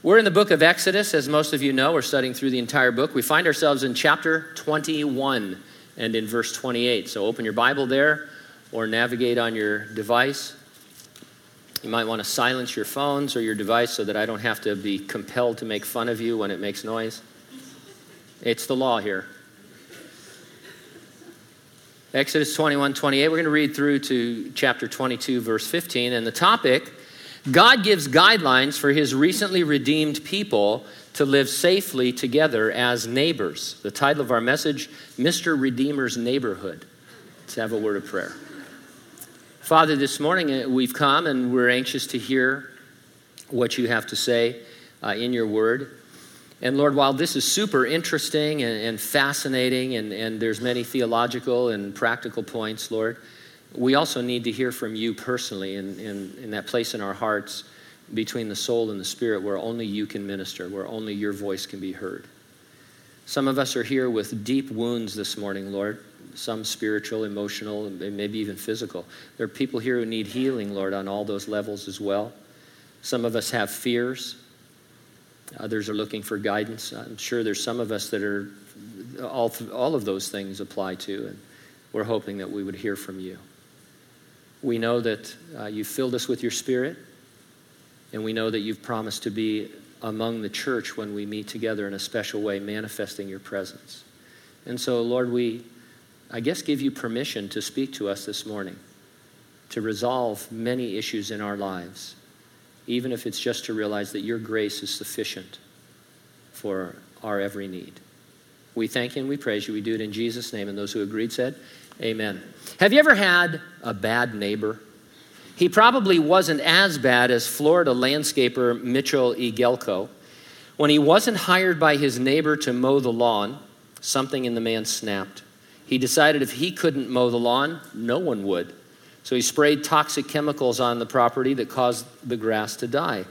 We're in the book of Exodus, as most of you know. We're studying through the entire book. We find ourselves in chapter 21 and in verse 28. So open your Bible there or navigate on your device. You might want to silence your phones or your device so that I don't have to be compelled to make fun of you when it makes noise. It's the law here. Exodus 21 28. We're going to read through to chapter 22, verse 15. And the topic God gives guidelines for his recently redeemed people to live safely together as neighbors. The title of our message, Mr. Redeemer's Neighborhood. Let's have a word of prayer. Father, this morning uh, we've come and we're anxious to hear what you have to say uh, in your word. And Lord, while this is super interesting and, and fascinating, and, and there's many theological and practical points, Lord, we also need to hear from you personally in, in, in, that place in our hearts between the soul and the spirit where only you can minister, where only your voice can be heard. Some of us are here with deep wounds this morning, Lord, some spiritual, emotional, and maybe even physical. There are people here who need healing, Lord, on all those levels as well. Some of us have fears. Others are looking for guidance. I'm sure there's some of us that are, all, all of those things apply to, and we're hoping that we would hear from you. We know that uh, you filled us with your spirit, and we know that you've promised to be among the church when we meet together in a special way, manifesting your presence. And so, Lord, we, I guess, give you permission to speak to us this morning, to resolve many issues in our lives, even if it's just to realize that your grace is sufficient for our every need. We thank you and we praise you. We do it in Jesus' name. And those who agreed said, Amen. Have you ever had a bad neighbor? He probably wasn't as bad as Florida landscaper Mitchell Igelko. When he wasn't hired by his neighbor to mow the lawn, something in the man snapped. He decided if he couldn't mow the lawn, no one would. So he sprayed toxic chemicals on the property that caused the grass to die.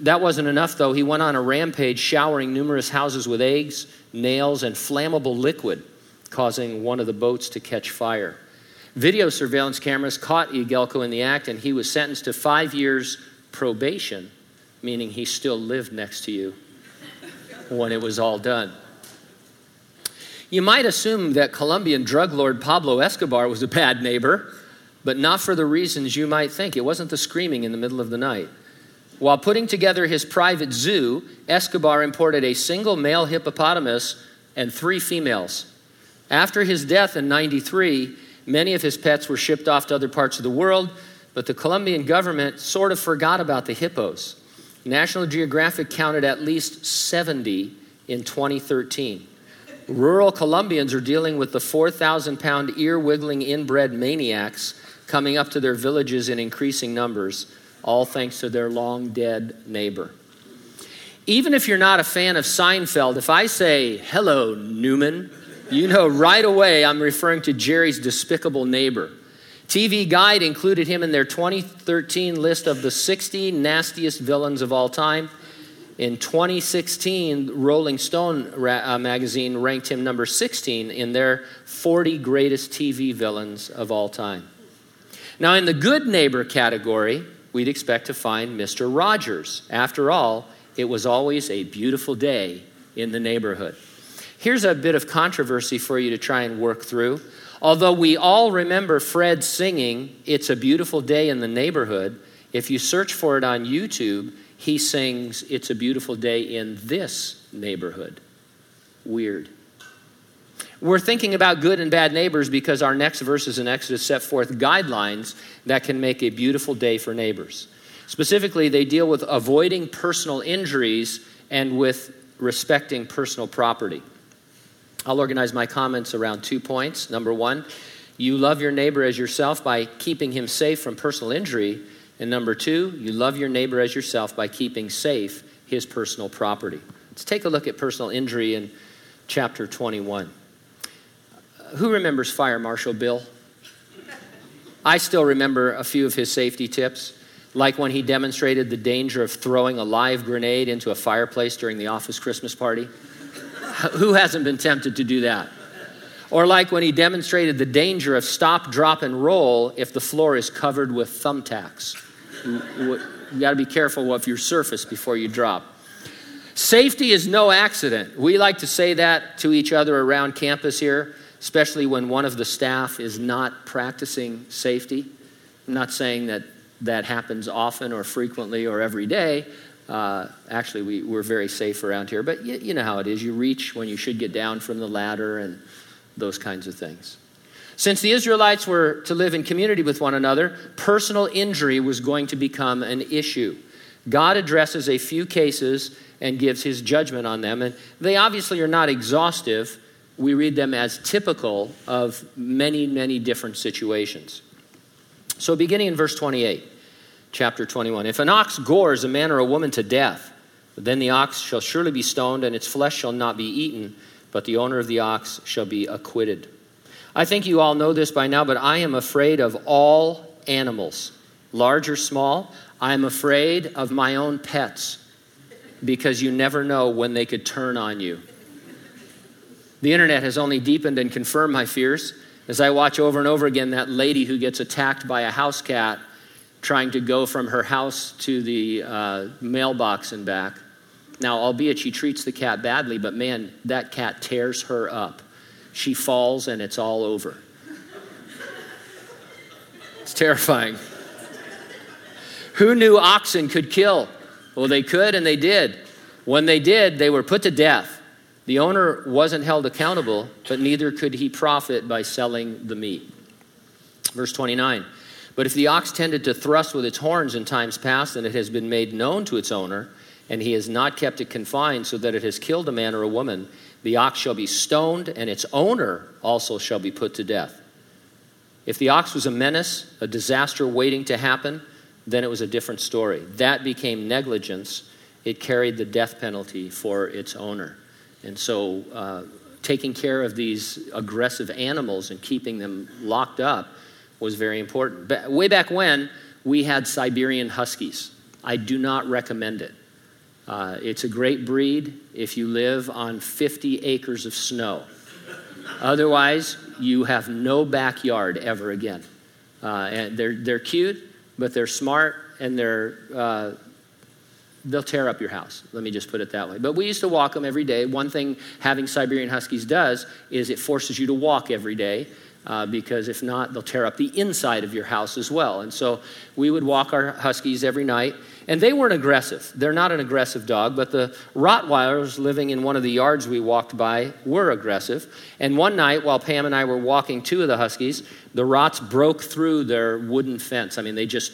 That wasn't enough, though. He went on a rampage, showering numerous houses with eggs, nails, and flammable liquid causing one of the boats to catch fire. Video surveillance cameras caught Igelko in the act, and he was sentenced to five years probation, meaning he still lived next to you when it was all done. You might assume that Colombian drug lord Pablo Escobar was a bad neighbor, but not for the reasons you might think. It wasn't the screaming in the middle of the night. While putting together his private zoo, Escobar imported a single male hippopotamus and three females. After his death in 93, many of his pets were shipped off to other parts of the world, but the Colombian government sort of forgot about the hippos. National Geographic counted at least 70 in 2013. Rural Colombians are dealing with the 4,000 pound ear wiggling inbred maniacs coming up to their villages in increasing numbers, all thanks to their long dead neighbor. Even if you're not a fan of Seinfeld, if I say, Hello, Newman, you know right away I'm referring to Jerry's despicable neighbor. TV Guide included him in their 2013 list of the 60 nastiest villains of all time. In 2016, Rolling Stone uh, magazine ranked him number 16 in their 40 greatest TV villains of all time. Now, in the good neighbor category, we'd expect to find Mr. Rogers. After all, it was always a beautiful day in the neighborhood. Here's a bit of controversy for you to try and work through. Although we all remember Fred singing, It's a Beautiful Day in the Neighborhood, if you search for it on YouTube, he sings, It's a Beautiful Day in this neighborhood. Weird. We're thinking about good and bad neighbors because our next verses in Exodus set forth guidelines that can make a beautiful day for neighbors. Specifically, they deal with avoiding personal injuries and with respecting personal property. I'll organize my comments around two points. Number one, you love your neighbor as yourself by keeping him safe from personal injury. And number two, you love your neighbor as yourself by keeping safe his personal property. Let's take a look at personal injury in chapter 21. Who remembers Fire Marshal Bill? I still remember a few of his safety tips, like when he demonstrated the danger of throwing a live grenade into a fireplace during the office Christmas party. Who hasn't been tempted to do that? Or like when he demonstrated the danger of stop, drop, and roll if the floor is covered with thumbtacks. You got to be careful of your surface before you drop. Safety is no accident. We like to say that to each other around campus here, especially when one of the staff is not practicing safety. I'm not saying that that happens often or frequently or every day. Uh, actually, we, we're very safe around here, but you, you know how it is. You reach when you should get down from the ladder and those kinds of things. Since the Israelites were to live in community with one another, personal injury was going to become an issue. God addresses a few cases and gives his judgment on them, and they obviously are not exhaustive. We read them as typical of many, many different situations. So, beginning in verse 28, chapter 21 If an ox gores a man or a woman to death, then the ox shall surely be stoned, and its flesh shall not be eaten, but the owner of the ox shall be acquitted. I think you all know this by now, but I am afraid of all animals, large or small. I am afraid of my own pets because you never know when they could turn on you. The internet has only deepened and confirmed my fears as I watch over and over again that lady who gets attacked by a house cat trying to go from her house to the uh, mailbox and back. Now, albeit she treats the cat badly, but man, that cat tears her up. She falls and it's all over. It's terrifying. Who knew oxen could kill? Well, they could and they did. When they did, they were put to death. The owner wasn't held accountable, but neither could he profit by selling the meat. Verse 29 But if the ox tended to thrust with its horns in times past, and it has been made known to its owner, and he has not kept it confined so that it has killed a man or a woman, the ox shall be stoned, and its owner also shall be put to death. If the ox was a menace, a disaster waiting to happen, then it was a different story. That became negligence. It carried the death penalty for its owner. And so, uh, taking care of these aggressive animals and keeping them locked up was very important. But way back when, we had Siberian Huskies. I do not recommend it. Uh, it's a great breed if you live on 50 acres of snow. Otherwise, you have no backyard ever again. Uh, and they're, they're cute, but they're smart and they're, uh, they'll tear up your house. Let me just put it that way. But we used to walk them every day. One thing having Siberian Huskies does is it forces you to walk every day. Uh, because if not, they'll tear up the inside of your house as well. And so we would walk our Huskies every night, and they weren't aggressive. They're not an aggressive dog, but the Rottweilers living in one of the yards we walked by were aggressive. And one night, while Pam and I were walking two of the Huskies, the Rots broke through their wooden fence. I mean, they just,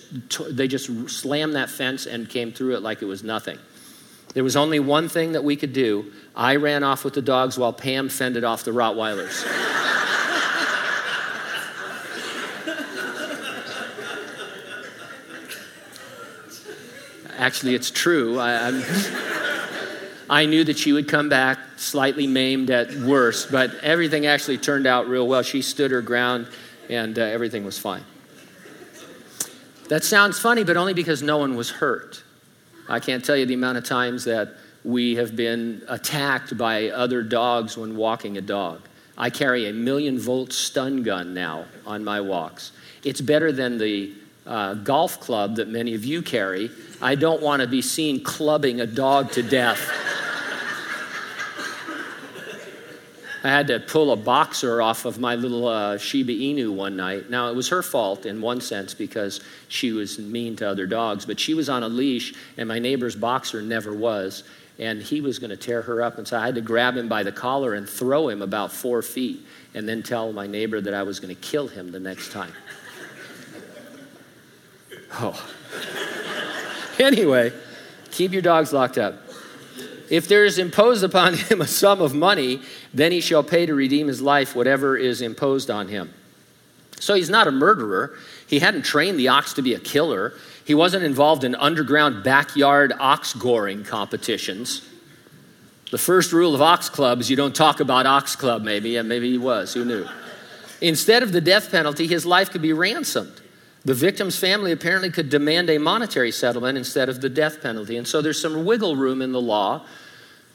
they just slammed that fence and came through it like it was nothing. There was only one thing that we could do. I ran off with the dogs while Pam fended off the Rottweilers. Actually, it's true. I, I, knew that she would come back slightly maimed at worst, but everything actually turned out real well. She stood her ground, and uh, everything was fine. That sounds funny, but only because no one was hurt. I can't tell you the amount of times that we have been attacked by other dogs when walking a dog. I carry a million volt stun gun now on my walks. It's better than the uh, golf club that many of you carry. I don't want to be seen clubbing a dog to death. I had to pull a boxer off of my little uh, Shiba Inu one night. Now, it was her fault in one sense because she was mean to other dogs, but she was on a leash, and my neighbor's boxer never was. And he was going to tear her up. And so I had to grab him by the collar and throw him about four feet, and then tell my neighbor that I was going to kill him the next time. Oh. anyway, keep your dogs locked up. If there is imposed upon him a sum of money, then he shall pay to redeem his life whatever is imposed on him. So he's not a murderer. He hadn't trained the ox to be a killer. He wasn't involved in underground backyard ox goring competitions. The first rule of Ox Club is you don't talk about Ox Club, maybe, and maybe he was, who knew? Instead of the death penalty, his life could be ransomed. The victim's family apparently could demand a monetary settlement instead of the death penalty. And so there's some wiggle room in the law.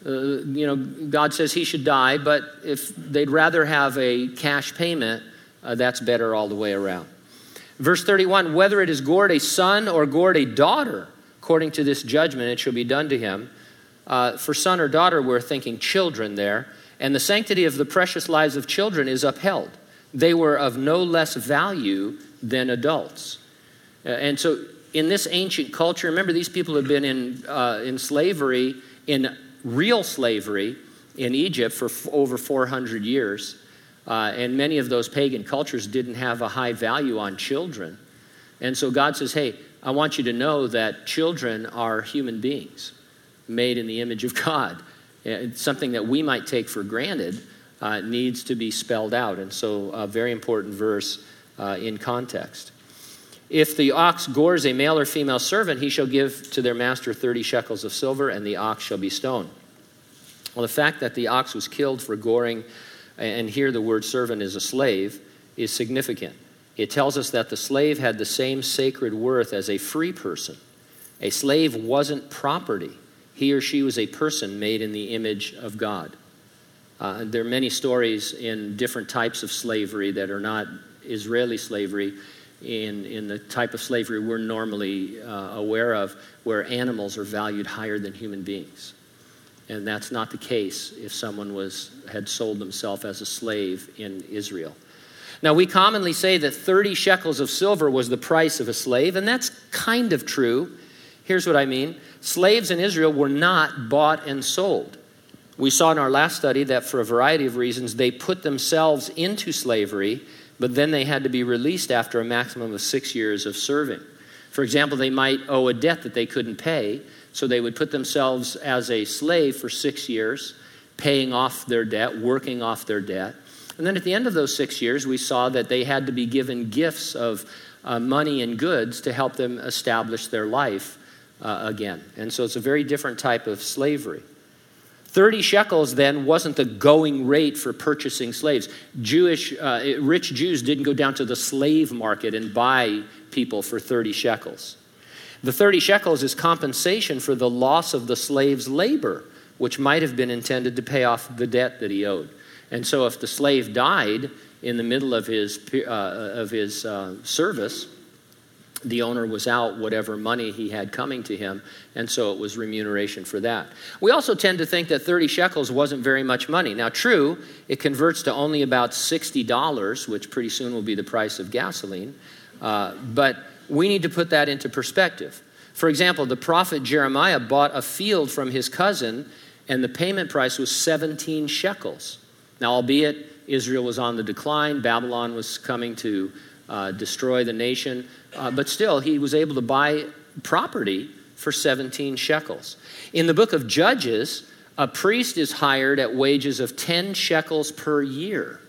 Uh, you know, God says he should die, but if they'd rather have a cash payment, uh, that's better all the way around. Verse 31 whether it is gored a son or gored a daughter, according to this judgment, it shall be done to him. uh, for son or daughter, we're thinking children there. And the sanctity of the precious lives of children is upheld. They were of no less value than adults. Uh, and so, in this ancient culture, remember these people have been in, uh, in slavery, in real slavery in Egypt for f- over 400 years. Uh, and many of those pagan cultures didn't have a high value on children. And so God says, hey, I want you to know that children are human beings made in the image of God. It's something that we might take for granted uh, needs to be spelled out. And so, a very important verse uh, in context. If the ox gores a male or female servant, he shall give to their master 30 shekels of silver, and the ox shall be stoned. Well, the fact that the ox was killed for goring, and here the word servant is a slave, is significant. It tells us that the slave had the same sacred worth as a free person. A slave wasn't property, he or she was a person made in the image of God. Uh, there are many stories in different types of slavery that are not Israeli slavery in, in the type of slavery we're normally uh, aware of, where animals are valued higher than human beings. And that's not the case if someone was, had sold themselves as a slave in Israel. Now, we commonly say that 30 shekels of silver was the price of a slave, and that's kind of true. Here's what I mean slaves in Israel were not bought and sold. We saw in our last study that for a variety of reasons, they put themselves into slavery but then they had to be released after a maximum of six years of serving. For example, they might owe a debt that they couldn't pay, so they would put themselves as a slave for six years, paying off their debt, working off their debt. And then at the end of those six years, we saw that they had to be given gifts of uh, money and goods to help them establish their life uh, again. And so it's a very different type of slavery. 30 shekels then wasn't the going rate for purchasing slaves. Jewish, uh, rich Jews didn't go down to the slave market and buy people for 30 shekels. The 30 shekels is compensation for the loss of the slave's labor, which might have been intended to pay off the debt that he owed. And so if the slave died in the middle of his, uh, of his uh, service, the owner was out whatever money he had coming to him, and so it was remuneration for that. We also tend to think that 30 shekels wasn't very much money. Now, true, it converts to only about $60, which pretty soon will be the price of gasoline, uh, but we need to put that into perspective. For example, the prophet Jeremiah bought a field from his cousin, and the payment price was 17 shekels. Now, albeit Israel was on the decline, Babylon was coming to uh, destroy the nation. Uh, but still, he was able to buy property for 17 shekels. In the book of Judges, a priest is hired at wages of 10 shekels per year.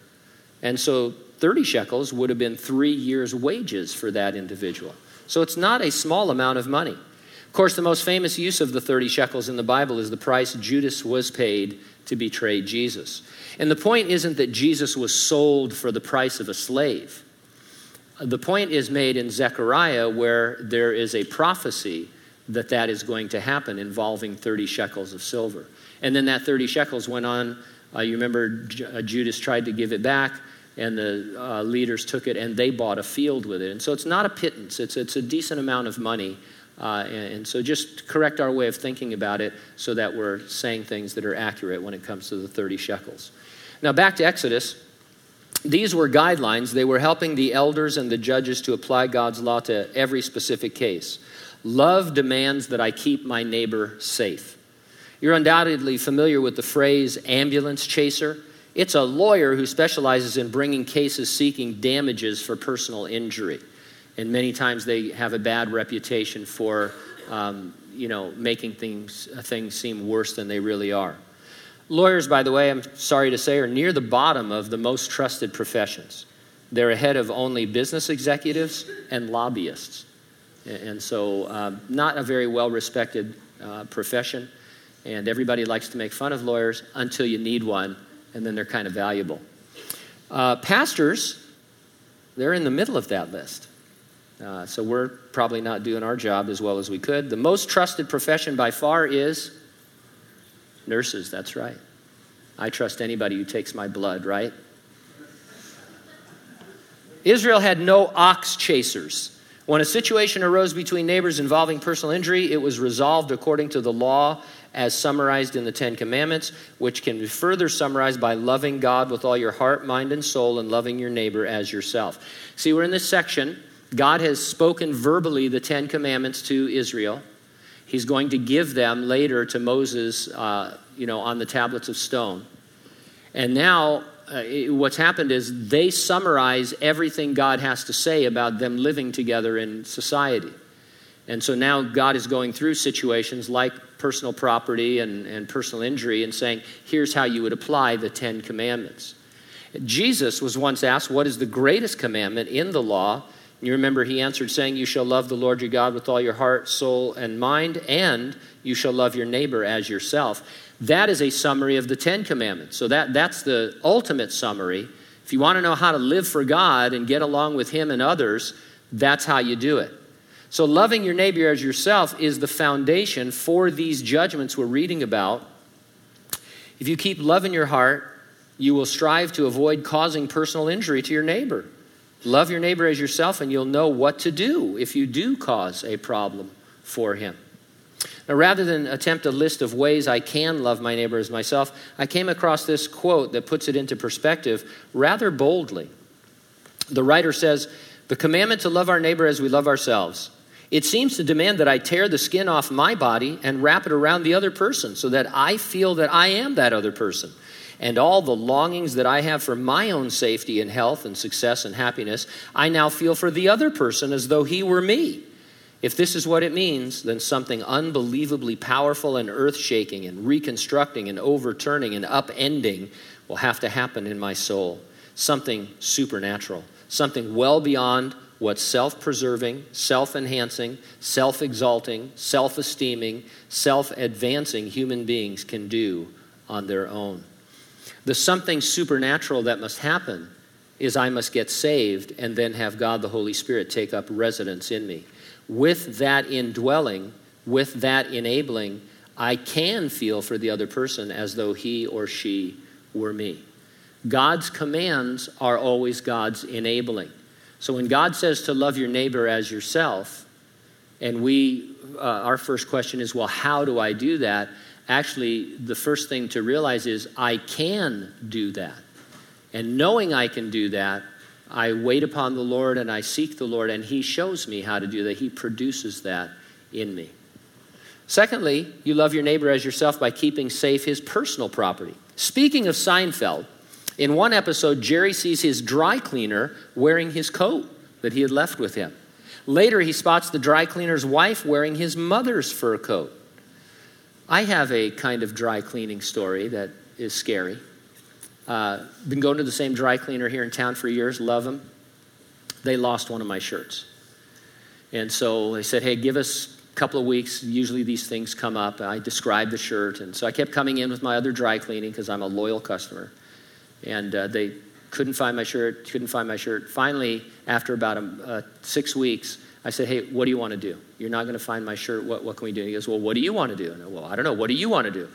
And so 30 shekels would have been three years' wages for that individual. So it's not a small amount of money. Of course, the most famous use of the 30 shekels in the Bible is the price Judas was paid to betray Jesus. And the point isn't that Jesus was sold for the price of a slave. The point is made in Zechariah where there is a prophecy that that is going to happen involving 30 shekels of silver. And then that 30 shekels went on. Uh, you remember uh, Judas tried to give it back, and the uh, leaders took it and they bought a field with it. And so it's not a pittance, it's, it's a decent amount of money. Uh, and, and, so just correct our way of thinking about it so that we're saying things that are accurate when it comes to the 30 shekels. Now, back to Exodus. These were guidelines. They were helping the elders and the judges to apply God's law to every specific case. Love demands that I keep my neighbor safe. You're undoubtedly familiar with the phrase ambulance chaser. It's a lawyer who specializes in bringing cases seeking damages for personal injury. And many times they have a bad reputation for, um, you know, making things, things seem worse than they really are. Lawyers, by the way, I'm sorry to say, are near the bottom of the most trusted professions. They're ahead of only business executives and lobbyists. And so, uh, not a very well respected uh, profession. And everybody likes to make fun of lawyers until you need one, and then they're kind of valuable. Uh, pastors, they're in the middle of that list. Uh, so, we're probably not doing our job as well as we could. The most trusted profession by far is Nurses, that's right. I trust anybody who takes my blood, right? Israel had no ox chasers. When a situation arose between neighbors involving personal injury, it was resolved according to the law as summarized in the Ten Commandments, which can be further summarized by loving God with all your heart, mind, and soul, and loving your neighbor as yourself. See, we're in this section. God has spoken verbally the Ten Commandments to Israel. He's going to give them later to Moses, uh, you know, on the tablets of stone. And now, uh, what's happened is they summarize everything God has to say about them living together in society. And so now God is going through situations like personal property and, and personal injury and saying, here's how you would apply the Ten Commandments. Jesus was once asked, What is the greatest commandment in the law? You remember he answered, saying, You shall love the Lord your God with all your heart, soul, and mind, and you shall love your neighbor as yourself. That is a summary of the Ten Commandments. So that, that's the ultimate summary. If you want to know how to live for God and get along with Him and others, that's how you do it. So, loving your neighbor as yourself is the foundation for these judgments we're reading about. If you keep love in your heart, you will strive to avoid causing personal injury to your neighbor. Love your neighbor as yourself, and you'll know what to do if you do cause a problem for him. Now, rather than attempt a list of ways I can love my neighbor as myself, I came across this quote that puts it into perspective rather boldly. The writer says, The commandment to love our neighbor as we love ourselves it seems to demand that I tear the skin off my body and wrap it around the other person so that I feel that I am that other person. And all the longings that I have for my own safety and health and success and happiness, I now feel for the other person as though he were me. If this is what it means, then something unbelievably powerful and earth shaking and reconstructing and overturning and upending will have to happen in my soul. Something supernatural, something well beyond what self preserving, self enhancing, self exalting, self esteeming, self advancing human beings can do on their own. The something supernatural that must happen is I must get saved and then have God the Holy Spirit take up residence in me. With that indwelling, with that enabling, I can feel for the other person as though he or she were me. God's commands are always God's enabling. So when God says to love your neighbor as yourself, and we, uh, our first question is, well, how do I do that? Actually, the first thing to realize is I can do that. And knowing I can do that, I wait upon the Lord and I seek the Lord, and He shows me how to do that. He produces that in me. Secondly, you love your neighbor as yourself by keeping safe his personal property. Speaking of Seinfeld, in one episode, Jerry sees his dry cleaner wearing his coat that he had left with him. Later, he spots the dry cleaner's wife wearing his mother's fur coat. I have a kind of dry cleaning story that is scary. Uh, been going to the same dry cleaner here in town for years, love them. They lost one of my shirts. And so they said, hey, give us a couple of weeks. Usually these things come up. I described the shirt. And so I kept coming in with my other dry cleaning because I'm a loyal customer and uh, they couldn't find my shirt, couldn't find my shirt. Finally, after about a, uh, six weeks, I said, Hey, what do you want to do? You're not going to find my shirt. What, what can we do? He goes, Well, what do you want to do? And I, well, I don't know. What do you want to do?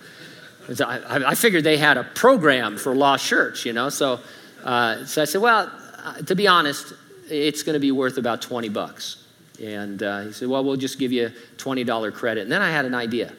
So I, I, figured they had a program for lost shirts, you know. So, uh, so I said, Well, uh, to be honest, it's going to be worth about 20 bucks. And uh, he said, Well, we'll just give you $20 credit. And then I had an idea.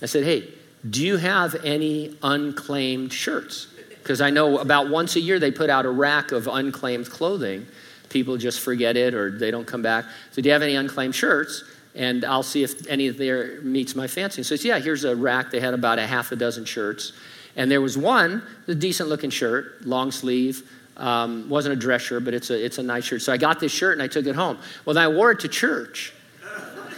I said, Hey, do you have any unclaimed shirts? Because I know about once a year they put out a rack of unclaimed clothing. People just forget it or they don't come back. So, do you have any unclaimed shirts? And I'll see if any of there meets my fancy. And So, yeah, here's a rack. They had about a half a dozen shirts. And there was one, a decent looking shirt, long sleeve. Um, wasn't a dress shirt, but it's a, it's a nice shirt. So I got this shirt and I took it home. Well, then I wore it to church.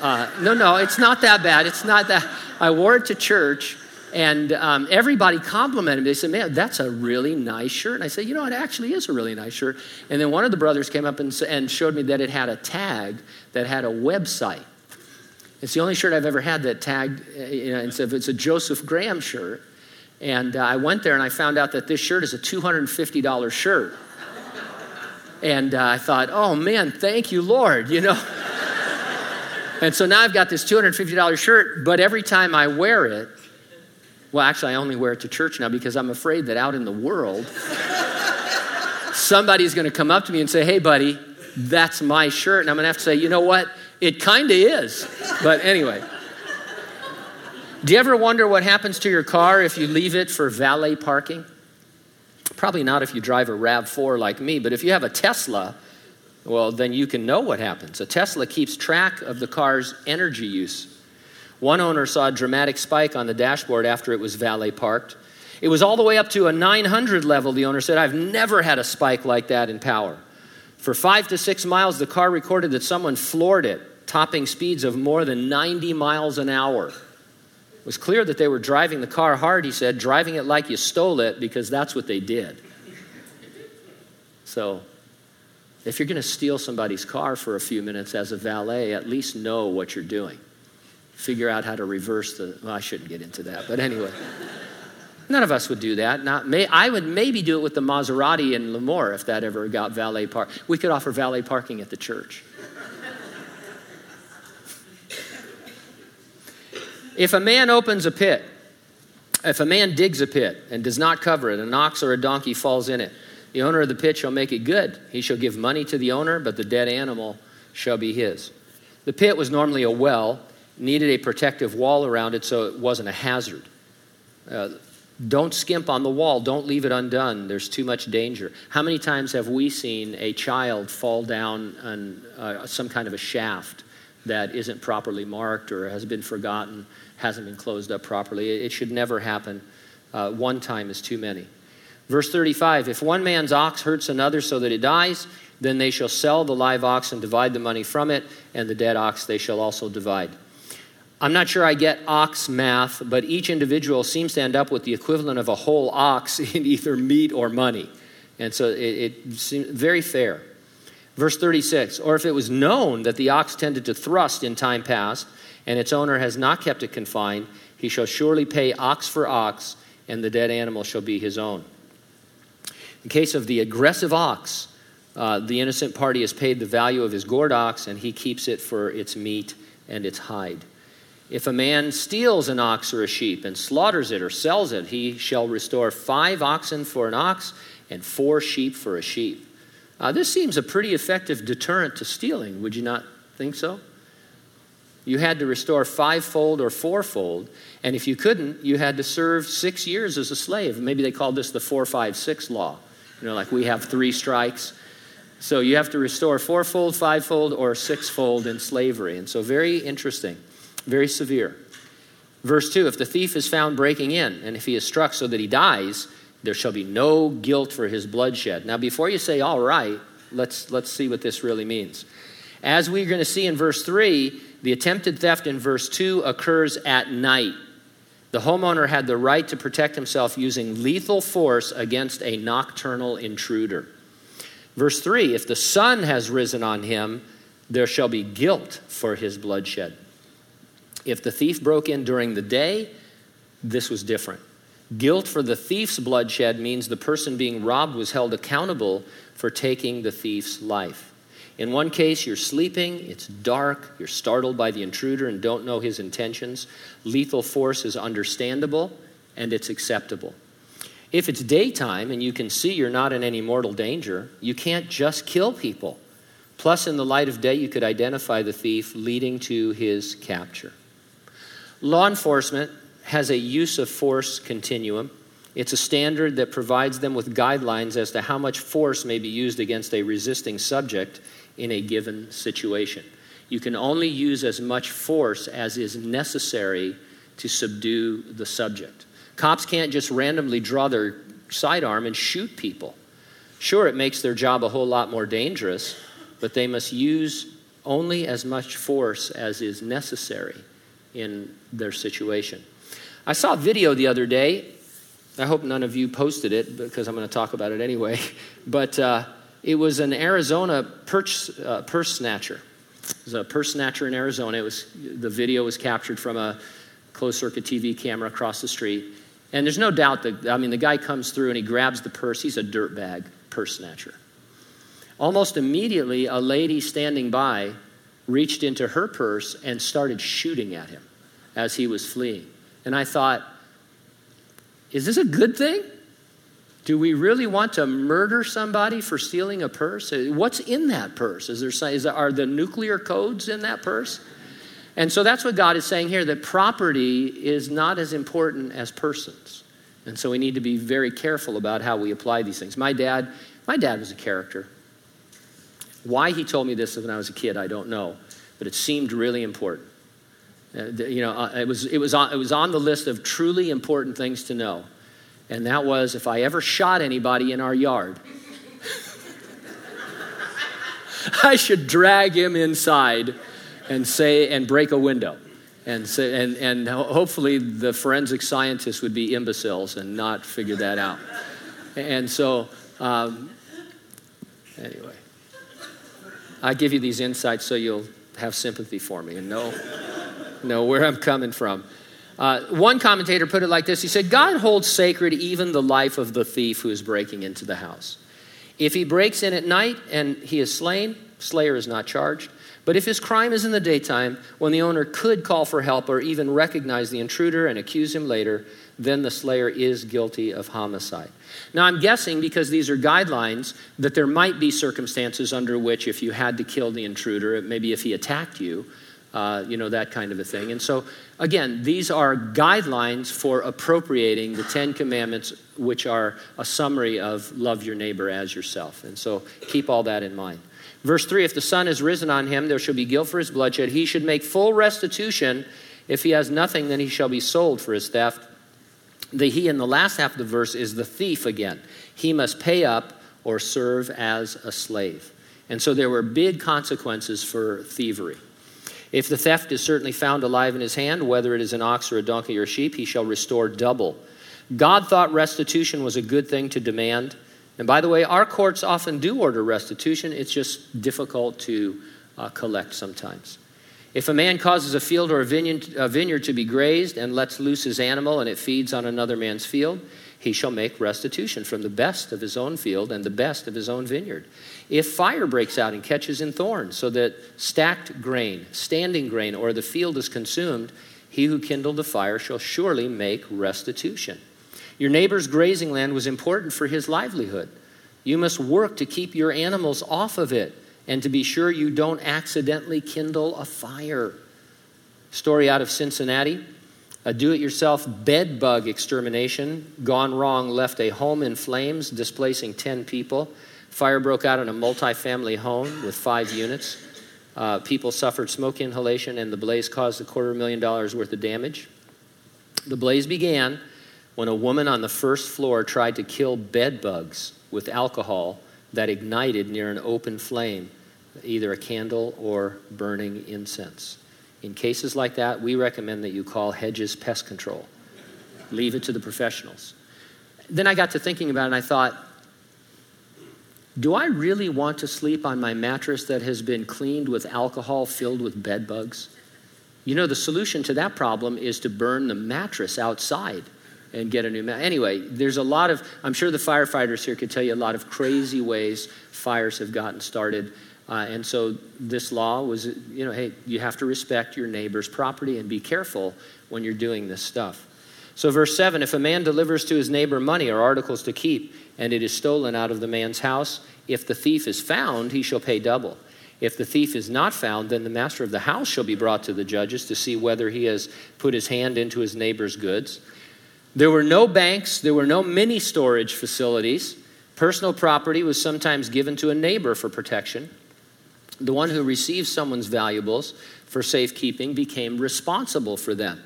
Uh, no, no, it's not that bad. It's not that. I wore it to church and um, everybody complimented me. They said, Man, that's a really nice shirt. And I said, You know, it actually is a really nice shirt. And then one of the brothers came up and, and showed me that it had a tag that had a website. It's the only shirt I've ever had that tagged, uh, you know, and said it's a Joseph Graham shirt. And uh, I went there and I found out that this shirt is a $250 shirt. And uh, I thought, oh man, thank you, Lord, you know. and so now I've got this $250 shirt, but every time I wear it, well, actually, I only wear it to church now because I'm afraid that out in the world, somebody's going to come up to me and say, hey, buddy, that's my shirt. And I'm going to have to say, you know what? It kind of is. But anyway. Do you ever wonder what happens to your car if you leave it for valet parking? Probably not if you drive a RAV4 like me, but if you have a Tesla, well, then you can know what happens. A Tesla keeps track of the car's energy use. One owner saw a dramatic spike on the dashboard after it was valet parked. It was all the way up to a 900 level, the owner said. I've never had a spike like that in power. For five to six miles, the car recorded that someone floored it, topping speeds of more than 90 miles an hour. It was clear that they were driving the car hard, he said, driving it like you stole it because that's what they did. So, if you're going to steal somebody's car for a few minutes as a valet, at least know what you're doing. Figure out how to reverse the. Well, I shouldn't get into that, but anyway. None of us would do that. Not may, I would maybe do it with the Maserati in Lemoore if that ever got valet park. We could offer valet parking at the church. If a man opens a pit, if a man digs a pit and does not cover it, an ox or a donkey falls in it, the owner of the pit shall make it good. He shall give money to the owner, but the dead animal shall be his. The pit was normally a well, needed a protective wall around it so it wasn't a hazard. Uh, don't skimp on the wall. Don't leave it undone. There's too much danger. How many times have we seen a child fall down on uh, some kind of a shaft that isn't properly marked or has been forgotten? hasn't been closed up properly. It should never happen. Uh, one time is too many. Verse 35 If one man's ox hurts another so that it dies, then they shall sell the live ox and divide the money from it, and the dead ox they shall also divide. I'm not sure I get ox math, but each individual seems to end up with the equivalent of a whole ox in either meat or money. And so it, it seems very fair. Verse 36 Or if it was known that the ox tended to thrust in time past, and its owner has not kept it confined, he shall surely pay ox for ox, and the dead animal shall be his own. In case of the aggressive ox, uh, the innocent party has paid the value of his gored ox, and he keeps it for its meat and its hide. If a man steals an ox or a sheep and slaughters it or sells it, he shall restore five oxen for an ox and four sheep for a sheep. Uh, this seems a pretty effective deterrent to stealing, would you not think so? You had to restore fivefold or fourfold. And if you couldn't, you had to serve six years as a slave. Maybe they called this the 456 law. You know, like we have three strikes. So you have to restore fourfold, fivefold, or sixfold in slavery. And so, very interesting, very severe. Verse 2 If the thief is found breaking in, and if he is struck so that he dies, there shall be no guilt for his bloodshed. Now, before you say, all right, let's, let's see what this really means. As we're going to see in verse 3, the attempted theft in verse 2 occurs at night. The homeowner had the right to protect himself using lethal force against a nocturnal intruder. Verse 3 If the sun has risen on him, there shall be guilt for his bloodshed. If the thief broke in during the day, this was different. Guilt for the thief's bloodshed means the person being robbed was held accountable for taking the thief's life. In one case, you're sleeping, it's dark, you're startled by the intruder and don't know his intentions. Lethal force is understandable and it's acceptable. If it's daytime and you can see you're not in any mortal danger, you can't just kill people. Plus, in the light of day, you could identify the thief leading to his capture. Law enforcement has a use of force continuum. It's a standard that provides them with guidelines as to how much force may be used against a resisting subject in a given situation. You can only use as much force as is necessary to subdue the subject. Cops can't just randomly draw their sidearm and shoot people. Sure, it makes their job a whole lot more dangerous, but they must use only as much force as is necessary in their situation. I saw a video the other day. I hope none of you posted it because I'm going to talk about it anyway. But uh, it was an Arizona purse, uh, purse snatcher. It was a purse snatcher in Arizona. It was, the video was captured from a closed circuit TV camera across the street. And there's no doubt that, I mean, the guy comes through and he grabs the purse. He's a dirtbag purse snatcher. Almost immediately, a lady standing by reached into her purse and started shooting at him as he was fleeing. And I thought, is this a good thing? Do we really want to murder somebody for stealing a purse? What's in that purse? Is there, is there, are the nuclear codes in that purse? And so that's what God is saying here that property is not as important as persons. And so we need to be very careful about how we apply these things. My dad, my dad was a character. Why he told me this when I was a kid, I don't know, but it seemed really important. Uh, you know, uh, it, was, it, was on, it was on the list of truly important things to know. And that was if I ever shot anybody in our yard, I should drag him inside and say and break a window. And, say, and, and hopefully the forensic scientists would be imbeciles and not figure that out. And so, um, anyway, I give you these insights so you'll have sympathy for me and know, know where I'm coming from. Uh, one commentator put it like this He said, God holds sacred even the life of the thief who is breaking into the house. If he breaks in at night and he is slain, slayer is not charged. But if his crime is in the daytime, when the owner could call for help or even recognize the intruder and accuse him later, then the slayer is guilty of homicide. Now, I'm guessing because these are guidelines that there might be circumstances under which, if you had to kill the intruder, maybe if he attacked you, uh, you know, that kind of a thing. And so, again, these are guidelines for appropriating the Ten Commandments, which are a summary of love your neighbor as yourself. And so, keep all that in mind. Verse 3 If the sun has risen on him, there shall be guilt for his bloodshed. He should make full restitution. If he has nothing, then he shall be sold for his theft. The he in the last half of the verse is the thief again. He must pay up or serve as a slave. And so there were big consequences for thievery. If the theft is certainly found alive in his hand, whether it is an ox or a donkey or a sheep, he shall restore double. God thought restitution was a good thing to demand. And by the way, our courts often do order restitution, it's just difficult to uh, collect sometimes. If a man causes a field or a vineyard, a vineyard to be grazed and lets loose his animal and it feeds on another man's field, he shall make restitution from the best of his own field and the best of his own vineyard. If fire breaks out and catches in thorns, so that stacked grain, standing grain, or the field is consumed, he who kindled the fire shall surely make restitution. Your neighbor's grazing land was important for his livelihood. You must work to keep your animals off of it and to be sure you don't accidentally kindle a fire. Story out of Cincinnati. A do it yourself bed bug extermination gone wrong left a home in flames, displacing 10 people. Fire broke out in a multi-family home with five units. Uh, people suffered smoke inhalation, and the blaze caused a quarter million dollars worth of damage. The blaze began when a woman on the first floor tried to kill bed bugs with alcohol that ignited near an open flame, either a candle or burning incense. In cases like that, we recommend that you call Hedges Pest Control. Leave it to the professionals. Then I got to thinking about it and I thought, do I really want to sleep on my mattress that has been cleaned with alcohol filled with bed bugs? You know, the solution to that problem is to burn the mattress outside and get a new map. Anyway, there's a lot of, I'm sure the firefighters here could tell you a lot of crazy ways fires have gotten started. Uh, and so this law was, you know, hey, you have to respect your neighbor's property and be careful when you're doing this stuff. So, verse 7 if a man delivers to his neighbor money or articles to keep, and it is stolen out of the man's house, if the thief is found, he shall pay double. If the thief is not found, then the master of the house shall be brought to the judges to see whether he has put his hand into his neighbor's goods. There were no banks, there were no mini storage facilities. Personal property was sometimes given to a neighbor for protection. The one who received someone's valuables for safekeeping became responsible for them.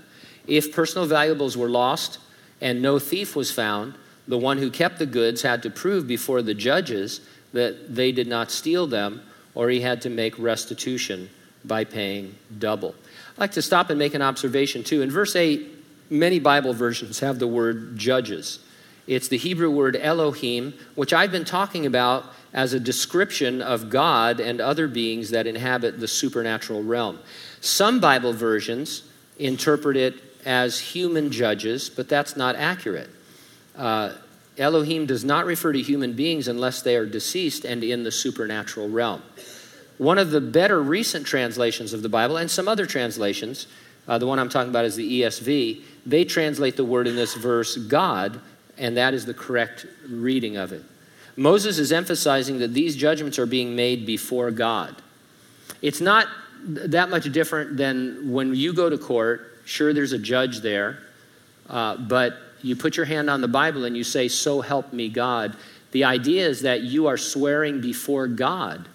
If personal valuables were lost and no thief was found, the one who kept the goods had to prove before the judges that they did not steal them, or he had to make restitution by paying double. I'd like to stop and make an observation too. In verse 8, many Bible versions have the word judges. It's the Hebrew word Elohim, which I've been talking about as a description of God and other beings that inhabit the supernatural realm. Some Bible versions interpret it as human judges, but that's not accurate. Uh, Elohim does not refer to human beings unless they are deceased and in the supernatural realm. One of the better recent translations of the Bible, and some other translations, uh, the one I'm talking about is the ESV, they translate the word in this verse God, and that is the correct reading of it. Moses is emphasizing that these judgments are being made before God. It's not that much different than when you go to court. Sure, there's a judge there, uh, but you put your hand on the Bible and you say, So help me God. The idea is that you are swearing before God,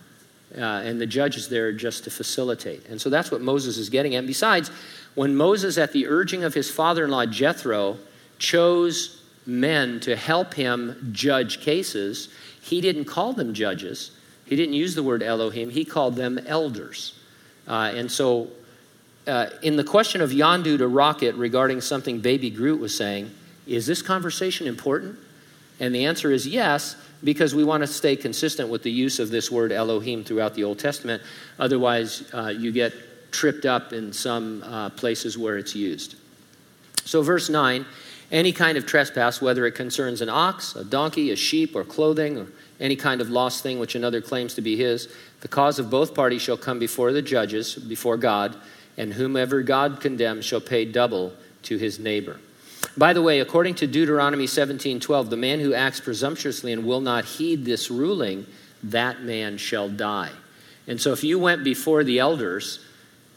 uh, and the judge is there just to facilitate. And so that's what Moses is getting at. besides, when Moses, at the urging of his father in law Jethro, chose men to help him judge cases, he didn't call them judges. He didn't use the word Elohim, he called them elders. Uh, and so, uh, in the question of Yondu to Rocket regarding something Baby Groot was saying, is this conversation important? And the answer is yes, because we want to stay consistent with the use of this word Elohim throughout the Old Testament. Otherwise, uh, you get tripped up in some uh, places where it's used. So, verse 9 any kind of trespass, whether it concerns an ox, a donkey, a sheep, or clothing, or any kind of lost thing which another claims to be his, the cause of both parties shall come before the judges, before God, and whomever God condemns shall pay double to his neighbor. By the way, according to Deuteronomy 17:12, the man who acts presumptuously and will not heed this ruling, that man shall die. And so if you went before the elders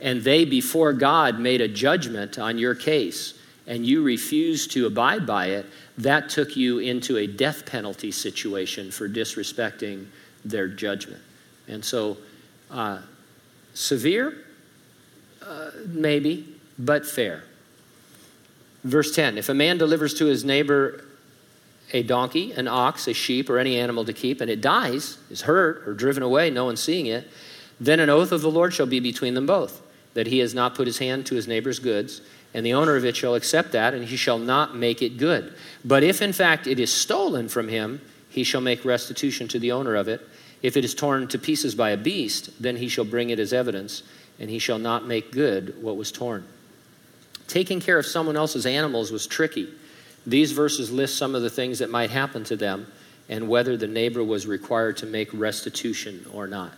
and they before God made a judgment on your case, and you refused to abide by it, that took you into a death penalty situation for disrespecting their judgment. And so, uh, severe? Uh, maybe, but fair. Verse 10 If a man delivers to his neighbor a donkey, an ox, a sheep, or any animal to keep, and it dies, is hurt, or driven away, no one seeing it, then an oath of the Lord shall be between them both, that he has not put his hand to his neighbor's goods and the owner of it shall accept that, and he shall not make it good. But if in fact it is stolen from him, he shall make restitution to the owner of it. If it is torn to pieces by a beast, then he shall bring it as evidence, and he shall not make good what was torn. Taking care of someone else's animals was tricky. These verses list some of the things that might happen to them and whether the neighbor was required to make restitution or not.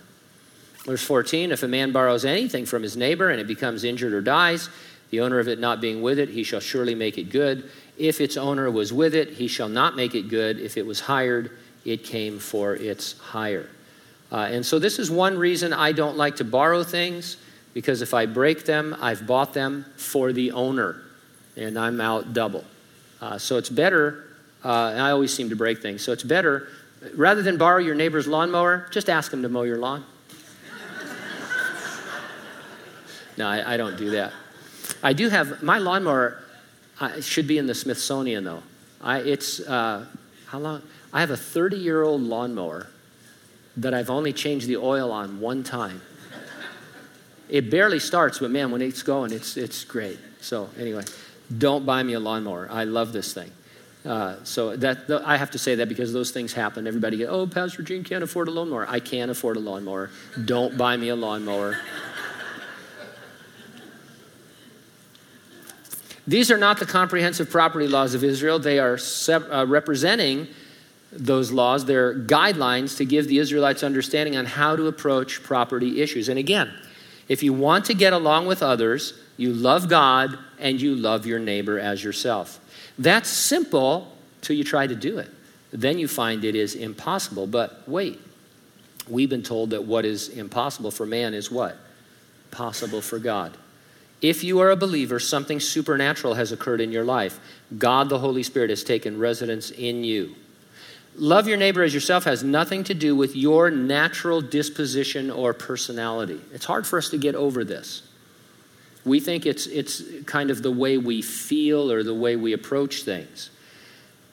Verse 14 If a man borrows anything from his neighbor and it becomes injured or dies, the owner of it not being with it, he shall surely make it good. If its owner was with it, he shall not make it good. If it was hired, it came for its hire. Uh, and so, this is one reason I don't like to borrow things, because if I break them, I've bought them for the owner, and I'm out double. Uh, so, it's better, uh, and I always seem to break things, so it's better, rather than borrow your neighbor's lawnmower, just ask him to mow your lawn. No, I, I don't do that. I do have my lawnmower. Uh, should be in the Smithsonian though. I, it's uh, how long? I have a 30 year old lawnmower that I've only changed the oil on one time. It barely starts, but man, when it's going, it's it's great. So anyway, don't buy me a lawnmower. I love this thing. Uh, so that I have to say that because those things happen. Everybody get, oh, Pastor Gene can't afford a lawnmower. I can't afford a lawnmower. Don't buy me a lawnmower. These are not the comprehensive property laws of Israel. They are uh, representing those laws. They're guidelines to give the Israelites understanding on how to approach property issues. And again, if you want to get along with others, you love God and you love your neighbor as yourself. That's simple till you try to do it. Then you find it is impossible. But wait, we've been told that what is impossible for man is what? Possible for God. If you are a believer, something supernatural has occurred in your life. God, the Holy Spirit, has taken residence in you. Love your neighbor as yourself has nothing to do with your natural disposition or personality. It's hard for us to get over this. We think it's, it's kind of the way we feel or the way we approach things.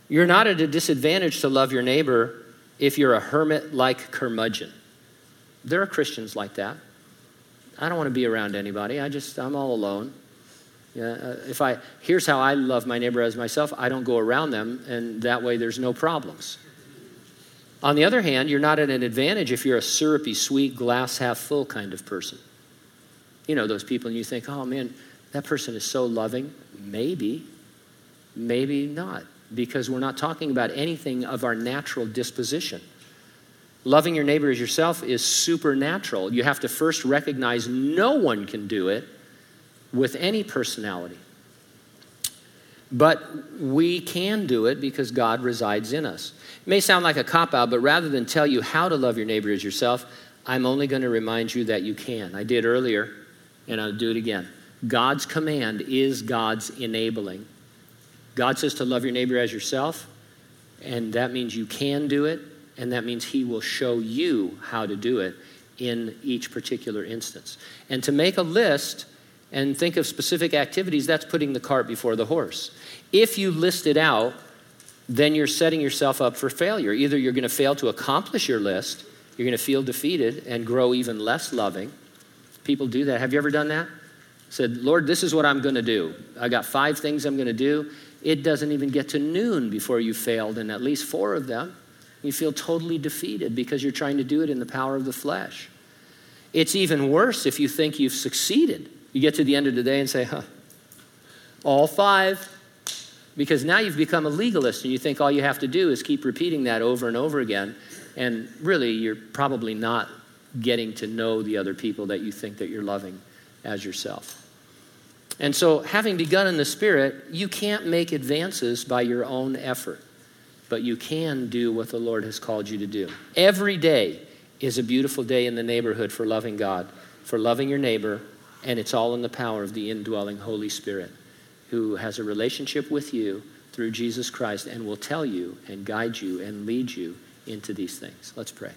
You're not at a disadvantage to love your neighbor if you're a hermit like curmudgeon. There are Christians like that. I don't want to be around anybody. I just, I'm all alone. Yeah, uh, if I, here's how I love my neighbor as myself I don't go around them, and that way there's no problems. On the other hand, you're not at an advantage if you're a syrupy, sweet, glass half full kind of person. You know, those people, and you think, oh man, that person is so loving. Maybe, maybe not, because we're not talking about anything of our natural disposition. Loving your neighbor as yourself is supernatural. You have to first recognize no one can do it with any personality. But we can do it because God resides in us. It may sound like a cop out, but rather than tell you how to love your neighbor as yourself, I'm only going to remind you that you can. I did earlier, and I'll do it again. God's command is God's enabling. God says to love your neighbor as yourself, and that means you can do it, and that means He will show you how to do it in each particular instance. And to make a list and think of specific activities, that's putting the cart before the horse. If you list it out, then you're setting yourself up for failure. Either you're going to fail to accomplish your list, you're going to feel defeated and grow even less loving. People do that. Have you ever done that? Said, Lord, this is what I'm going to do. I got five things I'm going to do. It doesn't even get to noon before you failed in at least four of them. You feel totally defeated because you're trying to do it in the power of the flesh. It's even worse if you think you've succeeded. You get to the end of the day and say, huh, all five. Because now you've become a legalist and you think all you have to do is keep repeating that over and over again. And really, you're probably not getting to know the other people that you think that you're loving as yourself. And so, having begun in the Spirit, you can't make advances by your own effort, but you can do what the Lord has called you to do. Every day is a beautiful day in the neighborhood for loving God, for loving your neighbor, and it's all in the power of the indwelling Holy Spirit who has a relationship with you through Jesus Christ and will tell you and guide you and lead you into these things. Let's pray.